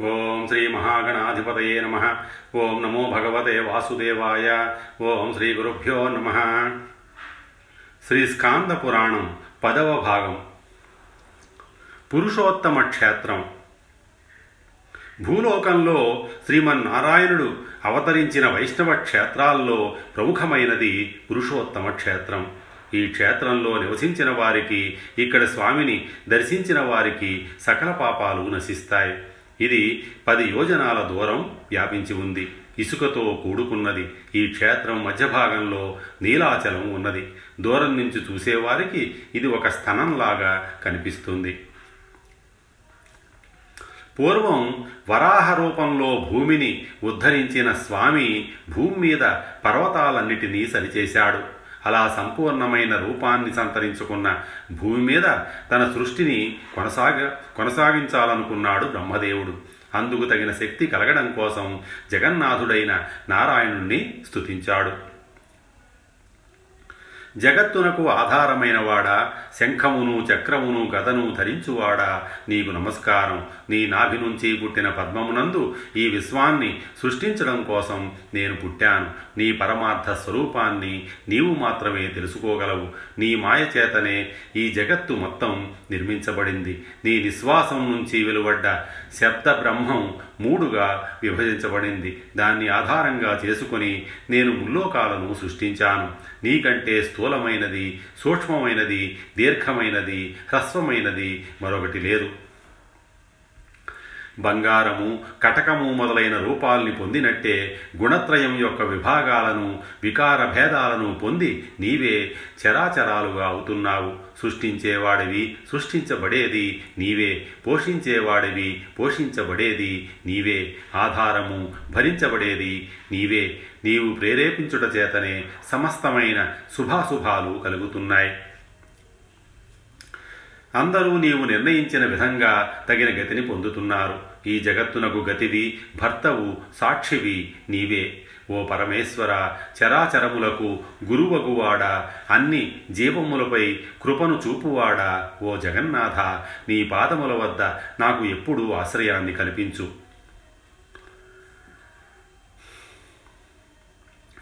ఓం శ్రీ మహాగణాధిపతయే నమ. ఓం నమో భగవతే వాసుదేవాయ. ఓం శ్రీ గురుభ్యో నమ. శ్రీ స్కాంద పురాణం పదవ భాగం. పురుషోత్తమ క్షేత్రం. భూలోకంలో శ్రీమన్నారాయణుడు అవతరించిన వైష్ణవ క్షేత్రాల్లో ప్రముఖమైనది పురుషోత్తమ క్షేత్రం. ఈ క్షేత్రంలో నివసించిన వారికి ఇక్కడ స్వామిని దర్శించిన వారికి సకల పాపాలు నశిస్తాయి. ఇది పది యోజనాల దూరం వ్యాపించి ఉంది. ఇసుకతో కూడుకున్నది. ఈ క్షేత్రం మధ్య భాగంలో నీలాచలం ఉన్నది. దూరం నుంచి చూసేవారికి ఇది ఒక స్థనంలాగా కనిపిస్తుంది. పూర్వం వరాహ రూపంలో భూమిని ఉద్ధరించిన స్వామి భూమి మీద పర్వతాలన్నిటినీ సరిచేశాడు. అలా సంపూర్ణమైన రూపాన్ని సంతరించుకున్న భూమి మీద తన సృష్టిని కొనసాగ కొనసాగించాలనుకున్నాడు బ్రహ్మదేవుడు. అందుకు తగిన శక్తి కలగడం కోసం జగన్నాథుడైన నారాయణుణ్ణి స్తుతించాడు. జగత్తునకు ఆధారమైనవాడా శంఖమును చక్రమును గదను ధరించువాడా? నీకు నమస్కారం. నీ నాభి నుంచి పుట్టిన పద్మమునందు ఈ విశ్వాన్ని సృష్టించడం కోసం నేను పుట్టాను. నీ పరమార్థ స్వరూపాన్ని నీవు మాత్రమే తెలుసుకోగలవు. నీ మాయ చేతనే ఈ జగత్తు మొత్తం నిర్మించబడింది. నీ నిశ్వాసం నుంచి వెలువడ్డ శబ్ద బ్రహ్మం మూడుగా విభజించబడింది. దాన్ని ఆధారంగా చేసుకుని నేను ముల్లోకాలను సృష్టించాను. నీకంటే స్థూలమైనది సూక్ష్మమైనది దీర్ఘమైనది హ్రస్వమైనది మరొకటి లేదు. బంగారము కటకము మొదలైన రూపాల్ని పొందినట్టే గుణత్రయం యొక్క విభాగాలను వికార భేదాలను పొంది నీవే చరాచరాలుగా అవుతున్నావు. సృష్టించేవాడివి సృష్టించబడేది నీవే పోషించేవాడివి పోషించబడేది నీవే. ఆధారము భరించబడేది నీవే. నీవు ప్రేరేపించుట చేతనే సమస్తమైన శుభాశుభాలు కలుగుతున్నాయి. అందరూ నీవు నిర్ణయించిన విధంగా తగిన గతిని పొందుతున్నారు. ఈ జగత్తునకు గతివి భర్తవు సాక్షివి నీవే. ఓ పరమేశ్వర చరాచరములకు గురువగువాడా అన్ని జీవములపై కృపను చూపువాడా. ఓ జగన్నాథ నీ పాదముల వద్ద నాకు ఎప్పుడూ ఆశ్రయాన్ని కల్పించు.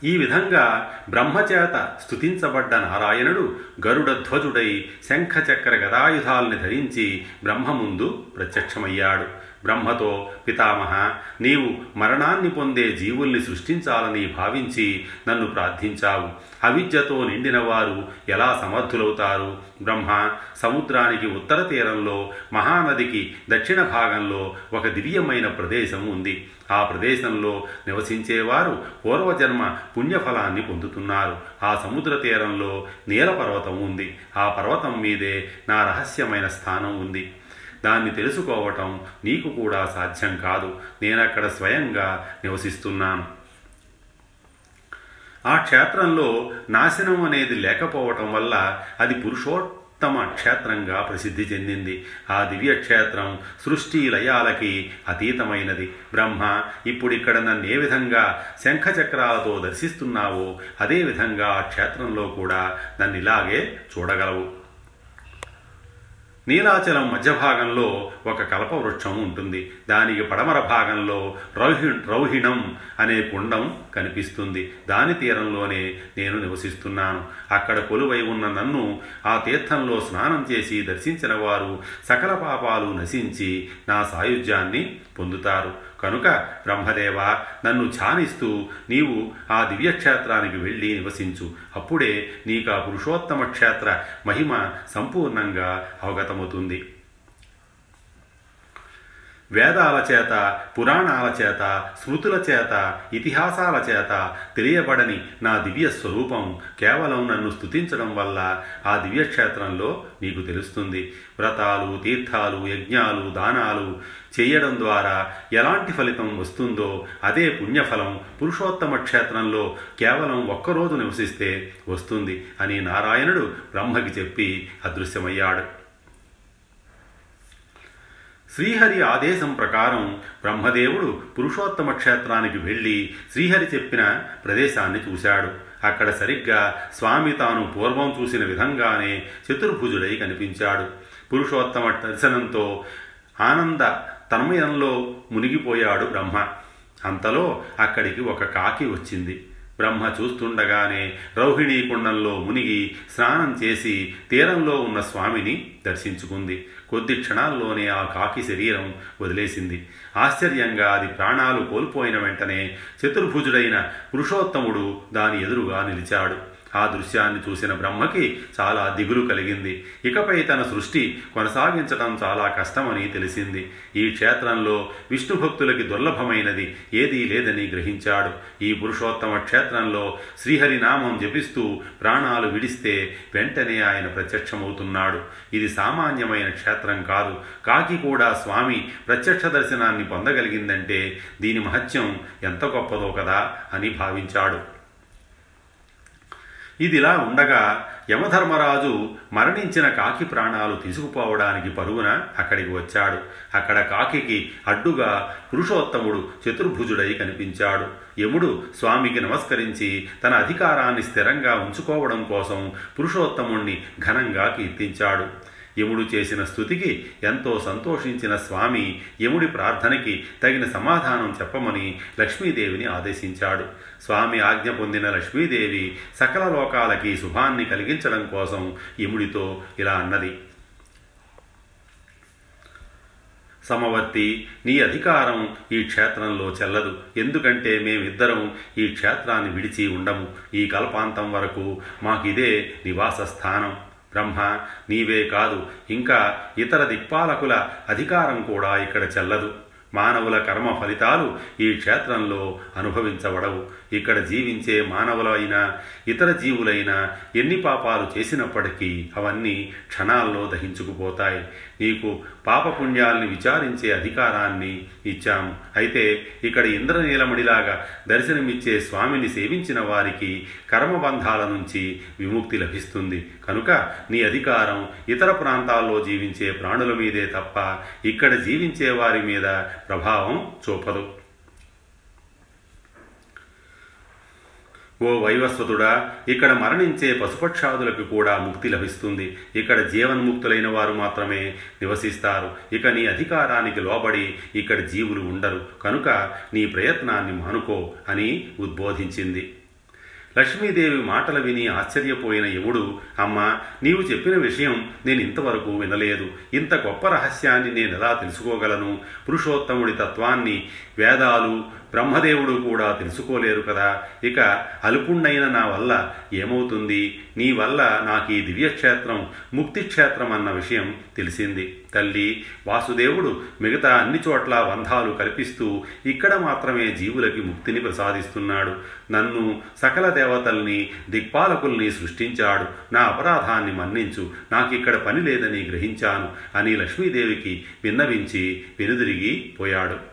ఈ విధంగా బ్రహ్మచేత స్థుతించబడ్డ నారాయణుడు గరుడధ్వజుడై శంఖచక్ర గదాయుధాల్ని ధరించి బ్రహ్మ ముందు ప్రత్యక్షమయ్యాడు. బ్రహ్మతో పితామహ నీవు మరణాన్ని పొందే జీవుల్ని సృష్టించాలని భావించి నన్ను ప్రార్థించావు. అవిద్యతో నిండిన వారు ఎలా సమర్థులవుతారు? బ్రహ్మ సముద్రానికి ఉత్తర తీరంలో మహానదికి దక్షిణ భాగంలో ఒక దివ్యమైన ప్రదేశం ఉంది. ఆ ప్రదేశంలో నివసించేవారు పూర్వజన్మ పుణ్యఫలాన్ని పొందుతున్నారు. ఆ సముద్ర తీరంలో నీలపర్వతం ఉంది. ఆ పర్వతం మీదే నా రహస్యమైన స్థానం ఉంది. దాన్ని తెలుసుకోవటం నీకు కూడా సాధ్యం కాదు. నేనక్కడ స్వయంగా నివసిస్తున్నాను. ఆ క్షేత్రంలో నాశనం అనేది లేకపోవటం వల్ల అది పురుషోత్తమ క్షేత్రంగా ప్రసిద్ధి చెందింది. ఆ దివ్య క్షేత్రం సృష్టి లయాలకి అతీతమైనది. బ్రహ్మ ఇప్పుడిక్కడ నన్ను ఏ విధంగా శంఖచక్రాలతో దర్శిస్తున్నావో అదేవిధంగా ఆ క్షేత్రంలో కూడా నన్ను ఇలాగే చూడగలవు. నీలాచలం మధ్య భాగంలో ఒక కల్పవృక్షం ఉంటుంది. దానికి పడమర భాగంలో రౌహి రౌహిణం అనే కుండం కనిపిస్తుంది. దాని తీరంలోనే నేను నివసిస్తున్నాను. అక్కడ కొలువై ఉన్న నన్ను ఆ తీర్థంలో స్నానం చేసి దర్శించిన వారు సకల పాపాలు నశించి నా సాయుధ్యాన్ని పొందుతారు. కనుక బ్రహ్మదేవ నన్ను ధ్యానిస్తూ నీవు ఆ దివ్యక్షేత్రానికి వెళ్ళి నివసించు. అప్పుడే నీకు ఆ పురుషోత్తమ క్షేత్ర మహిమ సంపూర్ణంగా అవగతమవుతుంది వేదాల చేత పురాణాల చేత స్మృతుల చేత ఇతిహాసాల చేత తెలియబడని నా దివ్య స్వరూపం కేవలం నన్ను స్తుతించడం వల్ల ఆ దివ్యక్షేత్రంలో నీకు తెలుస్తుంది. వ్రతాలు తీర్థాలు యజ్ఞాలు దానాలు చేయడం ద్వారా ఎలాంటి ఫలితం వస్తుందో అదే పుణ్యఫలం పురుషోత్తమ క్షేత్రంలో కేవలం ఒక్కరోజు నివసిస్తే వస్తుంది అని నారాయణుడు బ్రహ్మకి చెప్పి అదృశ్యమయ్యాడు. శ్రీహరి ఆదేశం ప్రకారం బ్రహ్మదేవుడు పురుషోత్తమ క్షేత్రానికి వెళ్ళి శ్రీహరి చెప్పిన ప్రదేశాన్ని చూశాడు. అక్కడ సరిగ్గా స్వామి తాను పూర్వం చూసిన విధంగానే చతుర్భుజుడై కనిపించాడు. పురుషోత్తమ దర్శనంతో ఆనంద తన్మయంలో మునిగిపోయాడు బ్రహ్మ. అంతలో అక్కడికి ఒక కాకి వచ్చింది. బ్రహ్మ చూస్తుండగానే రౌహిణీ కుండంలో మునిగి స్నానం చేసి తీరంలో ఉన్న స్వామిని దర్శించుకుంది. కొద్ది క్షణాల్లోనే ఆ కాకి శరీరం వదిలేసింది. ఆశ్చర్యంగా అది ప్రాణాలు కోల్పోయిన వెంటనే చతుర్భుజుడైన పురుషోత్తముడు దాని ఎదురుగా నిలిచాడు. ఆ దృశ్యాన్ని చూసిన బ్రహ్మకి చాలా దిగులు కలిగింది. ఇకపై తన సృష్టి కొనసాగించటం చాలా కష్టమని తెలిసింది. ఈ క్షేత్రంలో విష్ణు భక్తులకి దుర్లభమైనది ఏదీ లేదని గ్రహించాడు. ఈ పురుషోత్తమ క్షేత్రంలో శ్రీహరినామం జపిస్తూ ప్రాణాలు విడిస్తే వెంటనే ఆయన ప్రత్యక్షమవుతున్నాడు. ఇది సామాన్యమైన క్షేత్రం కాదు. కాకి కూడా స్వామి ప్రత్యక్ష దర్శనాన్ని పొందగలిగిందంటే దీని మహత్యం ఎంత గొప్పదో కదా అని భావించాడు. ఇదిలా ఉండగా యమధర్మరాజు మరణించిన కాకి ప్రాణాలు తీసుకుపోవడానికి పరుగున అక్కడికి వచ్చాడు. అక్కడ కాకికి అడ్డుగా పురుషోత్తముడు చతుర్భుజుడై కనిపించాడు. యముడు స్వామికి నమస్కరించి తన అధికారాన్ని స్థిరంగా ఉంచుకోవడం కోసం పురుషోత్తముణ్ణి ఘనంగా కీర్తించాడు. యముడు చేసిన స్థుతికి ఎంతో సంతోషించిన స్వామి యముడి ప్రార్థనకి తగిన సమాధానం చెప్పమని లక్ష్మీదేవిని ఆదేశించాడు. స్వామి ఆజ్ఞ పొందిన లక్ష్మీదేవి సకల లోకాలకి శుభాన్ని కలిగించడం కోసం యముడితో ఇలా అన్నది. సమవర్తి నీ అధికారం ఈ క్షేత్రంలో చెల్లదు. ఎందుకంటే మేమిద్దరం ఈ క్షేత్రాన్ని విడిచి ఉండము. ఈ కల్పాంతం వరకు మాకిదే నివాస స్థానం బ్రహ్మ నీవే కాదు. ఇంకా ఇతర దిక్పాలకుల అధికారం కూడా ఇక్కడ చెల్లదు. మానవుల కర్మ ఫలితాలు ఈ క్షేత్రంలో అనుభవించబడవు. ఇక్కడ జీవించే మానవులైనా ఇతర జీవులైనా ఎన్ని పాపాలు చేసినప్పటికీ అవన్నీ క్షణాల్లో దహించుకుపోతాయి. నీకు పాపపుణ్యాల్ని విచారించే అధికారాన్ని ఇచ్చాము. అయితే ఇక్కడ ఇంద్రనీలమణిలాగా దర్శనమిచ్చే స్వామిని సేవించిన వారికి కర్మబంధాల నుంచి విముక్తి లభిస్తుంది. కనుక నీ అధికారం ఇతర ప్రాంతాల్లో జీవించే ప్రాణుల మీదే తప్ప ఇక్కడ జీవించే వారి మీద ప్రభావం చూపదు. ఓ వైవస్వతుడా ఇక్కడ మరణించే పశుపక్షాదులకు కూడా ముక్తి లభిస్తుంది. ఇక్కడ జీవన్ముక్తులైన వారు మాత్రమే నివసిస్తారు. ఇక నీ అధికారానికి లోబడి ఇక్కడ జీవులు ఉండరు. కనుక నీ ప్రయత్నాన్ని మానుకో అని ఉద్బోధించింది. లక్ష్మీదేవి మాటలు విని ఆశ్చర్యపోయిన యముడు అమ్మా నీవు చెప్పిన విషయం నేను ఇంతవరకు వినలేదు. ఇంత గొప్ప రహస్యాన్ని నేను ఎలా తెలుసుకోగలను? పురుషోత్తముడి తత్వాన్ని వేదాలు బ్రహ్మదేవుడు కూడా తెలుసుకోలేరు కదా. ఇక అల్పుండైన నా వల్ల ఏమవుతుంది? నీ వల్ల నాకు ఈ దివ్యక్షేత్రం ముక్తిక్షేత్రం అన్న విషయం తెలిసింది. తల్లి వాసుదేవుడు మిగతా అన్ని చోట్ల బంధాలు కల్పిస్తూ ఇక్కడ మాత్రమే జీవులకి ముక్తిని ప్రసాదిస్తున్నాడు. నన్ను సకల దేవతల్ని దిక్పాలకుల్ని సృష్టించాడు. నా అపరాధాన్ని మన్నించు. నాకిక్కడ పని లేదని గ్రహించాను అని లక్ష్మీదేవికి విన్నవించి వెనుదిరిగి పోయాడు.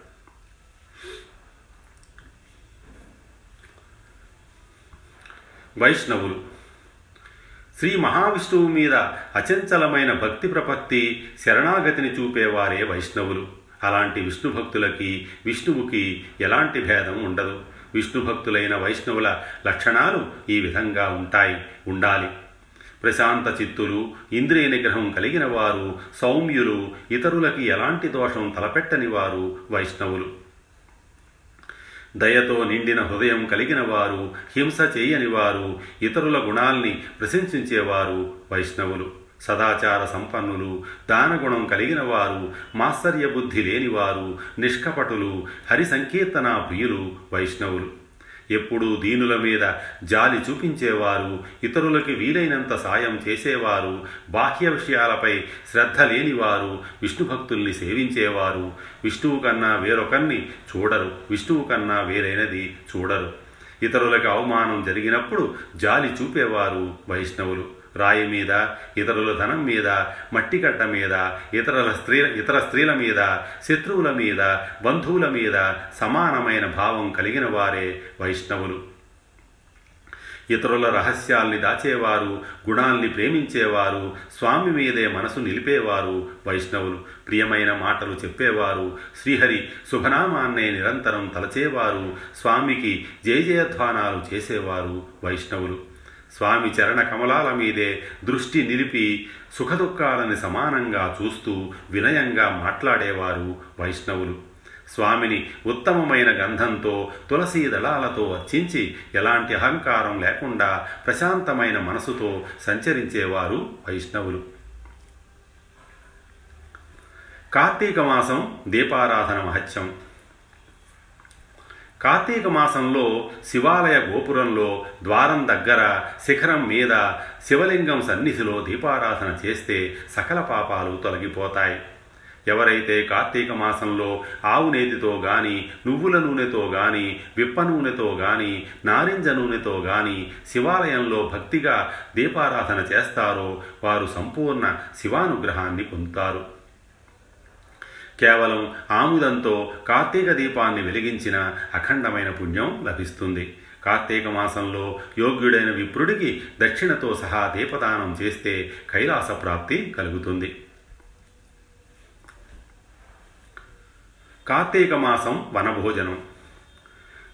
వైష్ణవులు శ్రీ మహావిష్ణువు మీద అచంచలమైన భక్తి ప్రపత్తి శరణాగతిని చూపేవారే వైష్ణవులు. అలాంటి విష్ణు భక్తులకి విష్ణువుకి ఎలాంటి భేదం ఉండదు. విష్ణు భక్తులైన వైష్ణవుల లక్షణాలు ఈ విధంగా ఉంటాయి. ఉండాలి. ప్రశాంత చిత్తులు ఇంద్రియ నిగ్రహం కలిగిన వారు సౌమ్యులు ఇతరులకి ఎలాంటి దోషం తలపెట్టని వారు వైష్ణవులు. దయతో నిండిన హృదయం కలిగిన వారు హింస చేయని వారు ఇతరుల గుణాల్ని ప్రశంసించేవారు వైష్ణవులు సదాచార సంపన్నులు దానగుణం కలిగిన వారు మాత్సర్య బుద్ధి లేనివారు నిష్కపటులు హరి సంకీర్తన ప్రియులు వైష్ణవులు. ఎప్పుడూ దీనుల మీద జాలి చూపించేవారు ఇతరులకి వీలైనంత సాయం చేసేవారు బాహ్య విషయాలపై శ్రద్ధ లేనివారు విష్ణు భక్తుల్ని సేవించేవారు. విష్ణువు కన్నా వేరొకరిని చూడరు విష్ణువు కన్నా వేరైనది చూడరు. ఇతరులకు అవమానం జరిగినప్పుడు జాలి చూపేవారు వైష్ణవులు. రాయి మీద ఇతరుల ధనం మీద మట్టికట్ట మీద ఇతరుల స్త్రీ ఇతర స్త్రీల మీద శత్రువుల మీద బంధువుల మీద సమానమైన భావం కలిగిన వారే వైష్ణవులు. ఇతరుల రహస్యాల్ని దాచేవారు గుణాల్ని ప్రేమించేవారు స్వామి మీదే మనసు నిలిపేవారు వైష్ణవులు. ప్రియమైన మాటలు చెప్పేవారు శ్రీహరి శుభనామాన్నే నిరంతరం తలచేవారు స్వామికి జయజయధ్వానాలు చేసేవారు వైష్ణవులు. స్వామి చరణ కమలాల మీదే దృష్టి నిలిపి సుఖదుఖాలని సమానంగా చూస్తూ వినయంగా మాట్లాడేవారు వైష్ణవులు. స్వామిని ఉత్తమమైన గంధంతో తులసీ దళాలతో అర్చించి ఎలాంటి అహంకారం లేకుండా ప్రశాంతమైన మనసుతో సంచరించేవారు వైష్ణవులు. కార్తీక మాసం దీపారాధన మహత్యం. కార్తీక మాసంలో శివాలయ గోపురంలో ద్వారం దగ్గర శిఖరం మీద శివలింగం సన్నిధిలో దీపారాధన చేస్తే సకల పాపాలు తొలగిపోతాయి. ఎవరైతే కార్తీక మాసంలో ఆవు నేతితో గాని నువ్వుల నూనెతో గాని విప్ప నూనెతో గాని నారింజ నూనెతో గాని శివాలయంలో భక్తిగా దీపారాధన చేస్తారో వారు సంపూర్ణ శివానుగ్రహాన్ని పొందుతారు. కేవలం ఆముదంతో కార్తీక దీపాన్ని వెలిగించిన అఖండమైన పుణ్యం లభిస్తుంది. కార్తీక మాసంలో యోగ్యుడైన విప్రుడికి దక్షిణతో సహా దీపదానం చేస్తే కైలాస ప్రాప్తి కలుగుతుంది. కార్తీక మాసం వనభోజనం.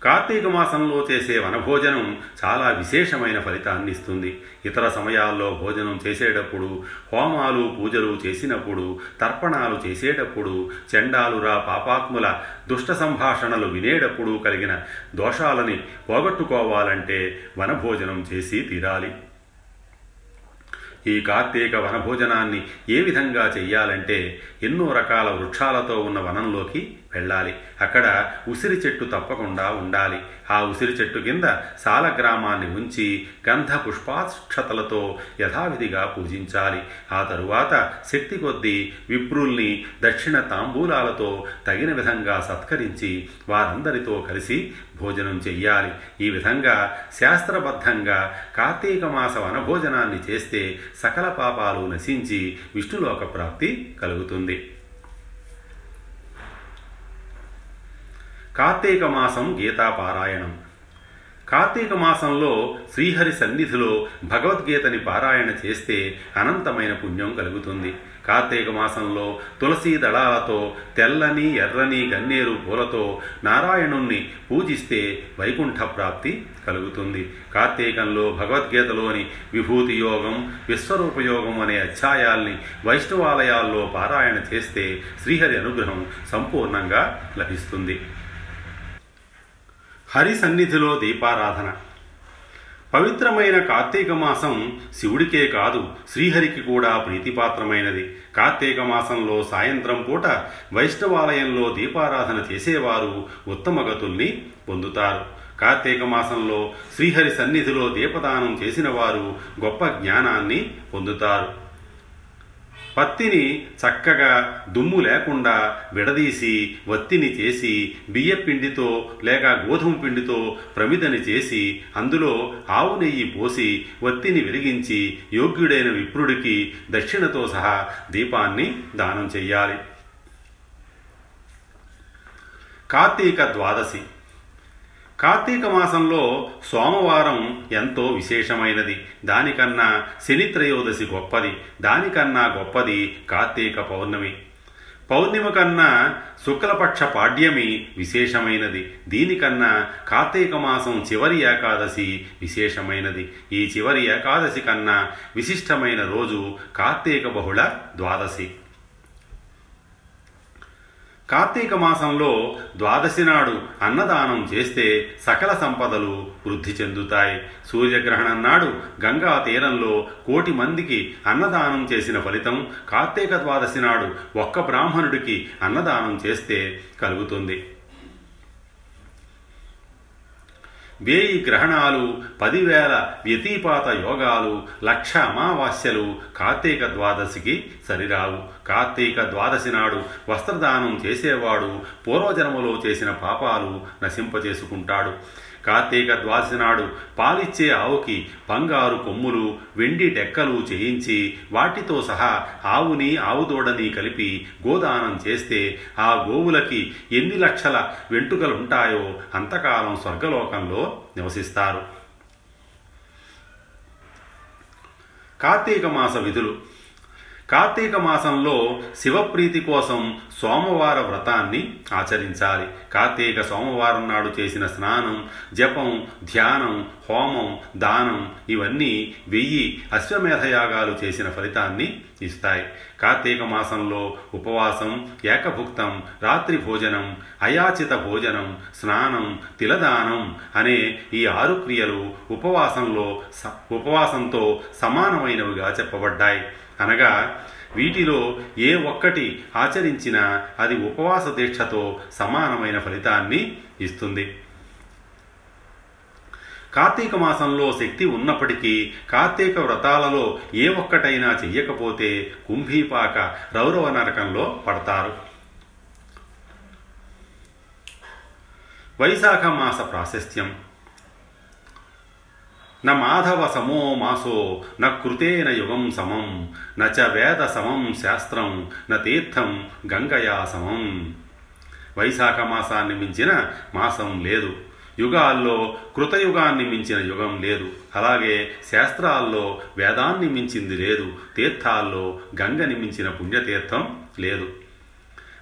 కార్తీక మాసంలో చేసే వనభోజనం చాలా విశేషమైన ఫలితాన్ని ఇస్తుంది. ఇతర సమయాల్లో భోజనం చేసేటప్పుడు హోమాలు పూజలు చేసినప్పుడు తర్పణాలు చేసేటప్పుడు చెండాలురా పాపాత్ముల దుష్ట సంభాషణలు వినేటప్పుడు కలిగిన దోషాలని పోగొట్టుకోవాలంటే వనభోజనం చేసి తీరాలి. ఈ కార్తీక వనభోజనాన్ని ఏ విధంగా చెయ్యాలంటే ఎన్నో రకాల వృక్షాలతో ఉన్న వనంలోకి వెళ్ళాలి. అక్కడ ఉసిరి చెట్టు తప్పకుండా ఉండాలి. ఆ ఉసిరి చెట్టు కింద సాలగ్రామాన్ని ఉంచి గంధ పుష్పాక్షతలతో యథావిధిగా పూజించాలి. ఆ తరువాత శక్తి కొద్దీ విప్రుల్ని దక్షిణ తాంబూలాలతో తగిన విధంగా సత్కరించి వారందరితో కలిసి భోజనం చెయ్యాలి. ఈ విధంగా శాస్త్రబద్ధంగా కార్తీక మాస వనభోజనాన్ని చేస్తే సకల పాపాలు నశించి విష్ణులోక ప్రాప్తి కలుగుతుంది. కార్తీక మాసం గీతాపారాయణం. కార్తీక మాసంలో శ్రీహరి సన్నిధిలో భగవద్గీతని పారాయణ చేస్తే అనంతమైన పుణ్యం కలుగుతుంది. కార్తీక మాసంలో తులసీ దళాలతో తెల్లని ఎర్రని గన్నేరు పూలతో నారాయణుణ్ణి పూజిస్తే వైకుంఠ ప్రాప్తి కలుగుతుంది. కార్తీకంలో భగవద్గీతలోని విభూతి యోగం విశ్వరూపయోగం అనే అధ్యాయాల్ని వైష్ణవాలయాల్లో పారాయణ చేస్తే శ్రీహరి అనుగ్రహం సంపూర్ణంగా లభిస్తుంది. హరి సన్నిధిలో దీపారాధన. పవిత్రమైన కార్తీక మాసం శివుడికే కాదు శ్రీహరికి కూడా ప్రీతిపాత్రమైనది. కార్తీక మాసంలో సాయంత్రం పూట వైష్ణవాలయంలో దీపారాధన చేసేవారు ఉత్తమ గతుల్ని పొందుతారు. కార్తీక మాసంలో శ్రీహరి సన్నిధిలో దీపదానం చేసిన వారు గొప్ప జ్ఞానాన్ని పొందుతారు. పత్తిని చక్కగా దుమ్ము లేకుండా విడదీసి వత్తిని చేసి బియ్యపిండితో లేక గోధుమ పిండితో ప్రమిదని చేసి అందులో ఆవు నెయ్యి పోసి వత్తిని వెలిగించి యోగ్యుడైన విప్రుడికి దక్షిణతో సహా దీపాన్ని దానం చెయ్యాలి. కార్తీక ద్వాదశి కార్తీక మాసంలో సోమవారం ఎంతో విశేషమైనది. దానికన్నా శని త్రయోదశి గొప్పది. దానికన్నా గొప్పది కార్తీక పౌర్ణమి. పౌర్ణిమ కన్నా శుక్లపక్ష పాడ్యమి విశేషమైనది. దీనికన్నా కార్తీక మాసం చివరి ఏకాదశి విశేషమైనది. ఈ చివరి ఏకాదశి కన్నా విశిష్టమైన రోజు కార్తీక బహుళ ద్వాదశి. కార్తీక మాసంలో ద్వాదశి నాడు అన్నదానం చేస్తే సకల సంపదలు వృద్ధి చెందుతాయి. సూర్యగ్రహణం నాడు గంగా తీరంలో కోటి మందికి అన్నదానం చేసిన ఫలితం కార్తీక ద్వాదశి నాడు ఒక్క బ్రాహ్మణుడికి అన్నదానం చేస్తే కలుగుతుంది. వేయి గ్రహణాలు పదివేల వ్యతిపాత యోగాలు లక్ష అమావాస్యలు కార్తీక ద్వాదశికి సరిరావు. కార్తీక ద్వాదశి నాడు వస్త్రదానం చేసేవాడు పూర్వజన్మలో చేసిన పాపాలు నశింపజేసుకుంటాడు. కార్తీక ద్వాదశి నాడు పాలిచ్చే ఆవుకి బంగారు కొమ్ములు వెండి డెక్కలు చేయించి వాటితో సహా ఆవుని ఆవుదోడని కలిపి గోదానం చేస్తే ఆ గోవులకి ఎన్ని లక్షల వెంట్రుకలుంటాయో అంతకాలం స్వర్గలోకంలో నివసిస్తారు. కార్తీక మాస విధులు. కార్తీక మాసంలో శివప్రీతి కోసం సోమవార వ్రతాన్ని ఆచరించాలి. కార్తీక సోమవారం నాడు చేసిన స్నానం జపం ధ్యానం హోమం దానం ఇవన్నీ వెయ్యి అశ్వమేధయాగాలు చేసిన ఫలితాన్ని ఇస్తాయి. కార్తీక మాసంలో ఉపవాసం ఏకభుక్తం రాత్రి భోజనం అయాచిత భోజనం స్నానం తిలదానం అనే ఈ ఆరు క్రియలు ఉపవాసంలో స- ఉపవాసంతో సమానమైనవిగా చెప్పబడ్డాయి. అనగా వీటిలో ఏ ఒక్కటి ఆచరించినా అది ఉపవాస దీక్షతో సమానమైన ఫలితాన్ని ఇస్తుంది. కార్తీక మాసంలో శక్తి ఉన్నప్పటికీ కార్తీక వ్రతాలలో ఏ ఒక్కటైనా చెయ్యకపోతే కుంభీపాక రౌరవ నరకంలో పడతారు. వైశాఖ మాస ప్రాశస్త్యం. న మాధవ సమో మాసో న కృతేన యుగం సమం న చ వేద సమం శాస్త్రం న తీర్థం గంగయా సమం. వైశాఖ మాసాన్ని మించిన మాసం లేదు. యుగాల్లో కృతయుగాన్ని మించిన యుగం లేదు. అలాగే శాస్త్రాల్లో వేదాన్ని మించింది లేదు. తీర్థాల్లో గంగని మించిన పుణ్యతీర్థం లేదు.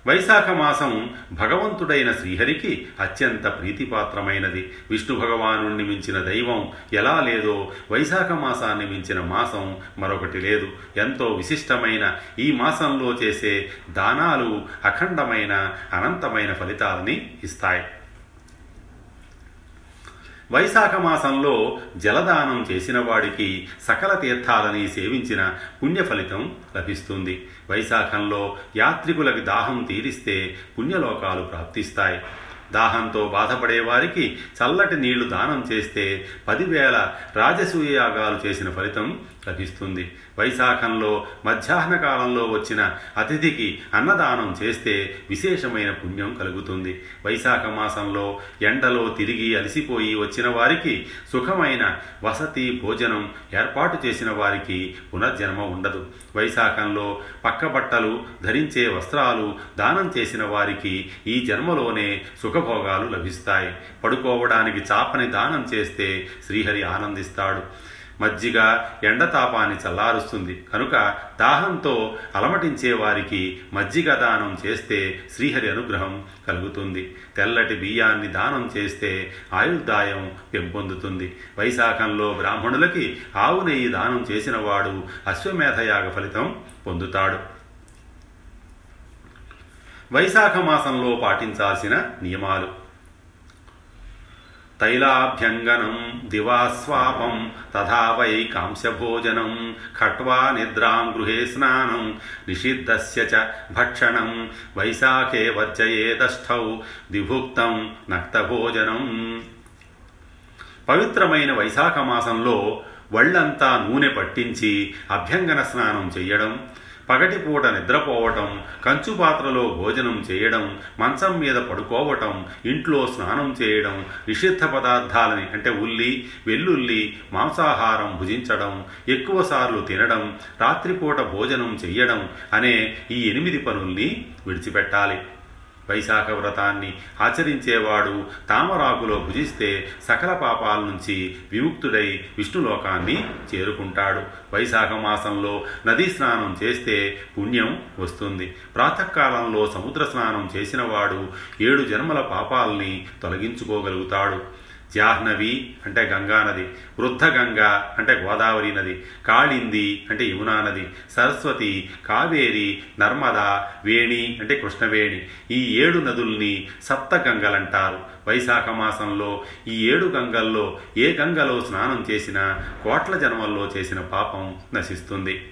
వైశాఖ మాసం భగవంతుడైన శ్రీహరికి అత్యంత ప్రీతిపాత్రమైనది. విష్ణు భగవాను మించిన దైవం ఎలా లేదో వైశాఖ మాసాన్ని మించిన మాసం మరొకటి లేదు. ఎంతో విశిష్టమైన ఈ మాసంలో చేసే దానాలు అఖండమైన అనంతమైన ఫలితాలని ఇస్తాయి. వైశాఖ మాసంలో జలదానం చేసిన వాడికి సకల తీర్థాలని సేవించిన పుణ్య ఫలితం లభిస్తుంది. వైశాఖంలో యాత్రికులకి దాహం తీరిస్తే పుణ్యలోకాలు ప్రాప్తిస్తాయి. దాహంతో బాధపడే వారికి చల్లటి నీళ్ళు దానం చేస్తే పదివేల రాజసూయ యాగాలు చేసిన ఫలితం లభిస్తుంది వైశాఖంలో మధ్యాహ్న కాలంలో వచ్చిన అతిథికి అన్నదానం చేస్తే విశేషమైన పుణ్యం కలుగుతుంది. వైశాఖ మాసంలో ఎండలో తిరిగి అలసిపోయి వచ్చిన వారికి సుఖమైన వసతి భోజనం ఏర్పాటు చేసిన వారికి పునర్జన్మ ఉండదు. వైశాఖంలో పక్క బట్టలు ధరించే వస్త్రాలు దానం చేసిన వారికి ఈ జన్మలోనే సుఖభోగాలు లభిస్తాయి. పడుకోవడానికి చాపని దానం చేస్తే శ్రీహరి ఆనందిస్తాడు. మజ్జిగ ఎండతాపాన్ని చల్లారుస్తుంది. కనుక దాహంతో అలమటించే వారికి మజ్జిగ దానం చేస్తే శ్రీహరి అనుగ్రహం కలుగుతుంది. తెల్లటి బియ్యాన్ని దానం చేస్తే ఆయుర్దాయం పెంపొందుతుంది. వైశాఖంలో బ్రాహ్మణులకి ఆవు నెయ్యి దానం చేసినవాడు అశ్వమేధయాగ ఫలితం పొందుతాడు. వైశాఖ మాసంలో పాటించాల్సిన నియమాలు. తైలాభ్యంగనం దివాస్వాపం తథా వై కాంస్యభోజనం ఖట్వా నిద్రాం గృహే స్నానం నిషిద్ధస్య చ భక్షణం వైశాఖే వర్జయేదష్టౌ దిభుక్తం నక్తభోజనం. పవిత్రమైన వైశాఖ మాసంలో వళ్ళంతా నూనె పట్టించి అభ్యంగన స్నానం చెయ్యడం పగటిపూట నిద్రపోవటం కంచు పాత్రలో భోజనం చేయడం మంచం మీద పడుకోవటం ఇంట్లో స్నానం చేయడం నిషిద్ధ పదార్థాలని అంటే ఉల్లి వెల్లుల్లి మాంసాహారం భుజించడం ఎక్కువసార్లు తినడం రాత్రిపూట భోజనం చెయ్యడం అనే ఈ ఎనిమిది పనుల్ని విడిచిపెట్టాలి. వైశాఖ వ్రతాన్ని ఆచరించేవాడు తామరాకులో భుజిస్తే సకల పాపాల నుంచి విముక్తుడై విష్ణులోకాన్ని చేరుకుంటాడు. వైశాఖ మాసంలో నదీ స్నానం చేస్తే పుణ్యం వస్తుంది. ప్రాతకాలంలో సముద్ర స్నానం చేసినవాడు ఏడు జన్మల పాపాల్ని తొలగించుకోగలుగుతాడు. జాహ్నవి అంటే గంగా నది వృద్ధ గంగా అంటే గోదావరి నది కాళింది అంటే యమునా నది సరస్వతి కావేరి నర్మదా వేణి అంటే కృష్ణవేణి. ఈ ఏడు నదుల్ని సప్త గంగలంటారు వైశాఖ మాసంలో ఈ ఏడు గంగల్లో ఏ గంగలో స్నానం చేసినా కోట్ల జన్మల్లో చేసిన పాపం నశిస్తుంది.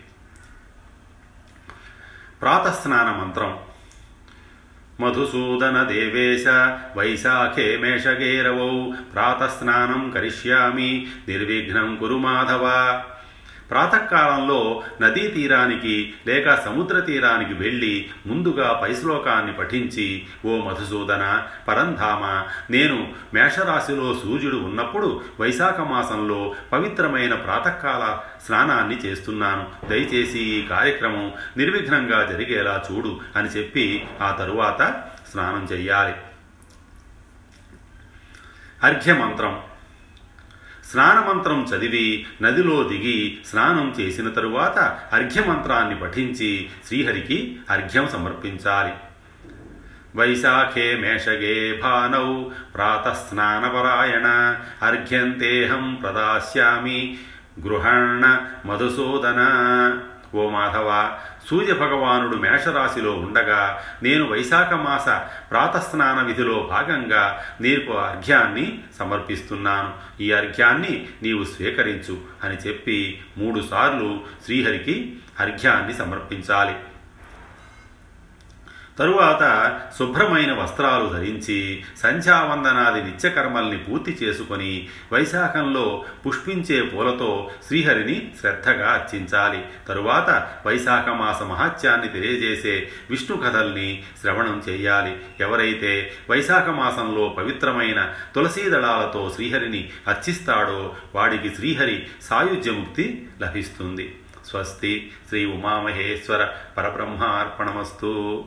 ప్రాతస్నాన మంత్రం. మధుసూదన దేవేశ వైశాఖే మేషగేరవౌ ప్రాతస్నానం కరిష్యామి నిర్విఘ్నం కురు మాధవ ప్రాతకాలంలో నదీ తీరానికి లేక సముద్ర తీరానికి వెళ్ళి ముందుగా పై శ్లోకాన్ని పఠించి ఓ మధుసూదన పరంధామ నేను మేషరాశిలో సూర్యుడు ఉన్నప్పుడు వైశాఖ మాసంలో పవిత్రమైన ప్రాతకాల స్నానాన్ని చేస్తున్నాను. దయచేసి ఈ కార్యక్రమం నిర్విఘ్నంగా జరిగేలా చూడు అని చెప్పి ఆ తరువాత స్నానం చెయ్యాలి. అర్ఘ్యమంత్రం. స్నానమంత్రం చదివి నదిలో దిగి స్నానం చేసిన తరువాత అర్ఘ్యమంత్రాన్ని పఠించి శ్రీహరికి అర్ఘ్యం సమర్పించాలి. వైశాఖే మేషగే భానౌ ప్రాతస్నానపరాయణ అర్ఘ్యంతేహం ప్రదాస్యామి గృహణ మధుసూదన. ఓ మాధవ సూర్య భగవానుడు మేషరాశిలో ఉండగా నేను వైశాఖ మాస ప్రాతస్నాన విధిలో భాగంగా నీకు అర్ఘ్యాన్ని సమర్పిస్తున్నాను. ఈ అర్ఘ్యాన్ని నీవు స్వీకరించు అని చెప్పి మూడుసార్లు శ్రీహరికి అర్ఘ్యాన్ని సమర్పించాలి. తరువాత శుభ్రమైన వస్త్రాలు ధరించి సంధ్యావందనాది నిత్యకర్మల్ని పూర్తి చేసుకొని వైశాఖంలో పుష్పించే పూలతో శ్రీహరిని శ్రద్ధగా అర్చించాలి. తరువాత వైశాఖ మాస మహాత్యాన్ని తెలియజేసే విష్ణు కథల్ని శ్రవణం చేయాలి. ఎవరైతే వైశాఖ మాసంలో పవిత్రమైన తులసీ దళాలతో శ్రీహరిని అర్చిస్తాడో వాడికి శ్రీహరి సాయుధ్యముక్తి లభిస్తుంది. స్వస్తి శ్రీ ఉమామహేశ్వర పరబ్రహ్మార్పణమస్తు.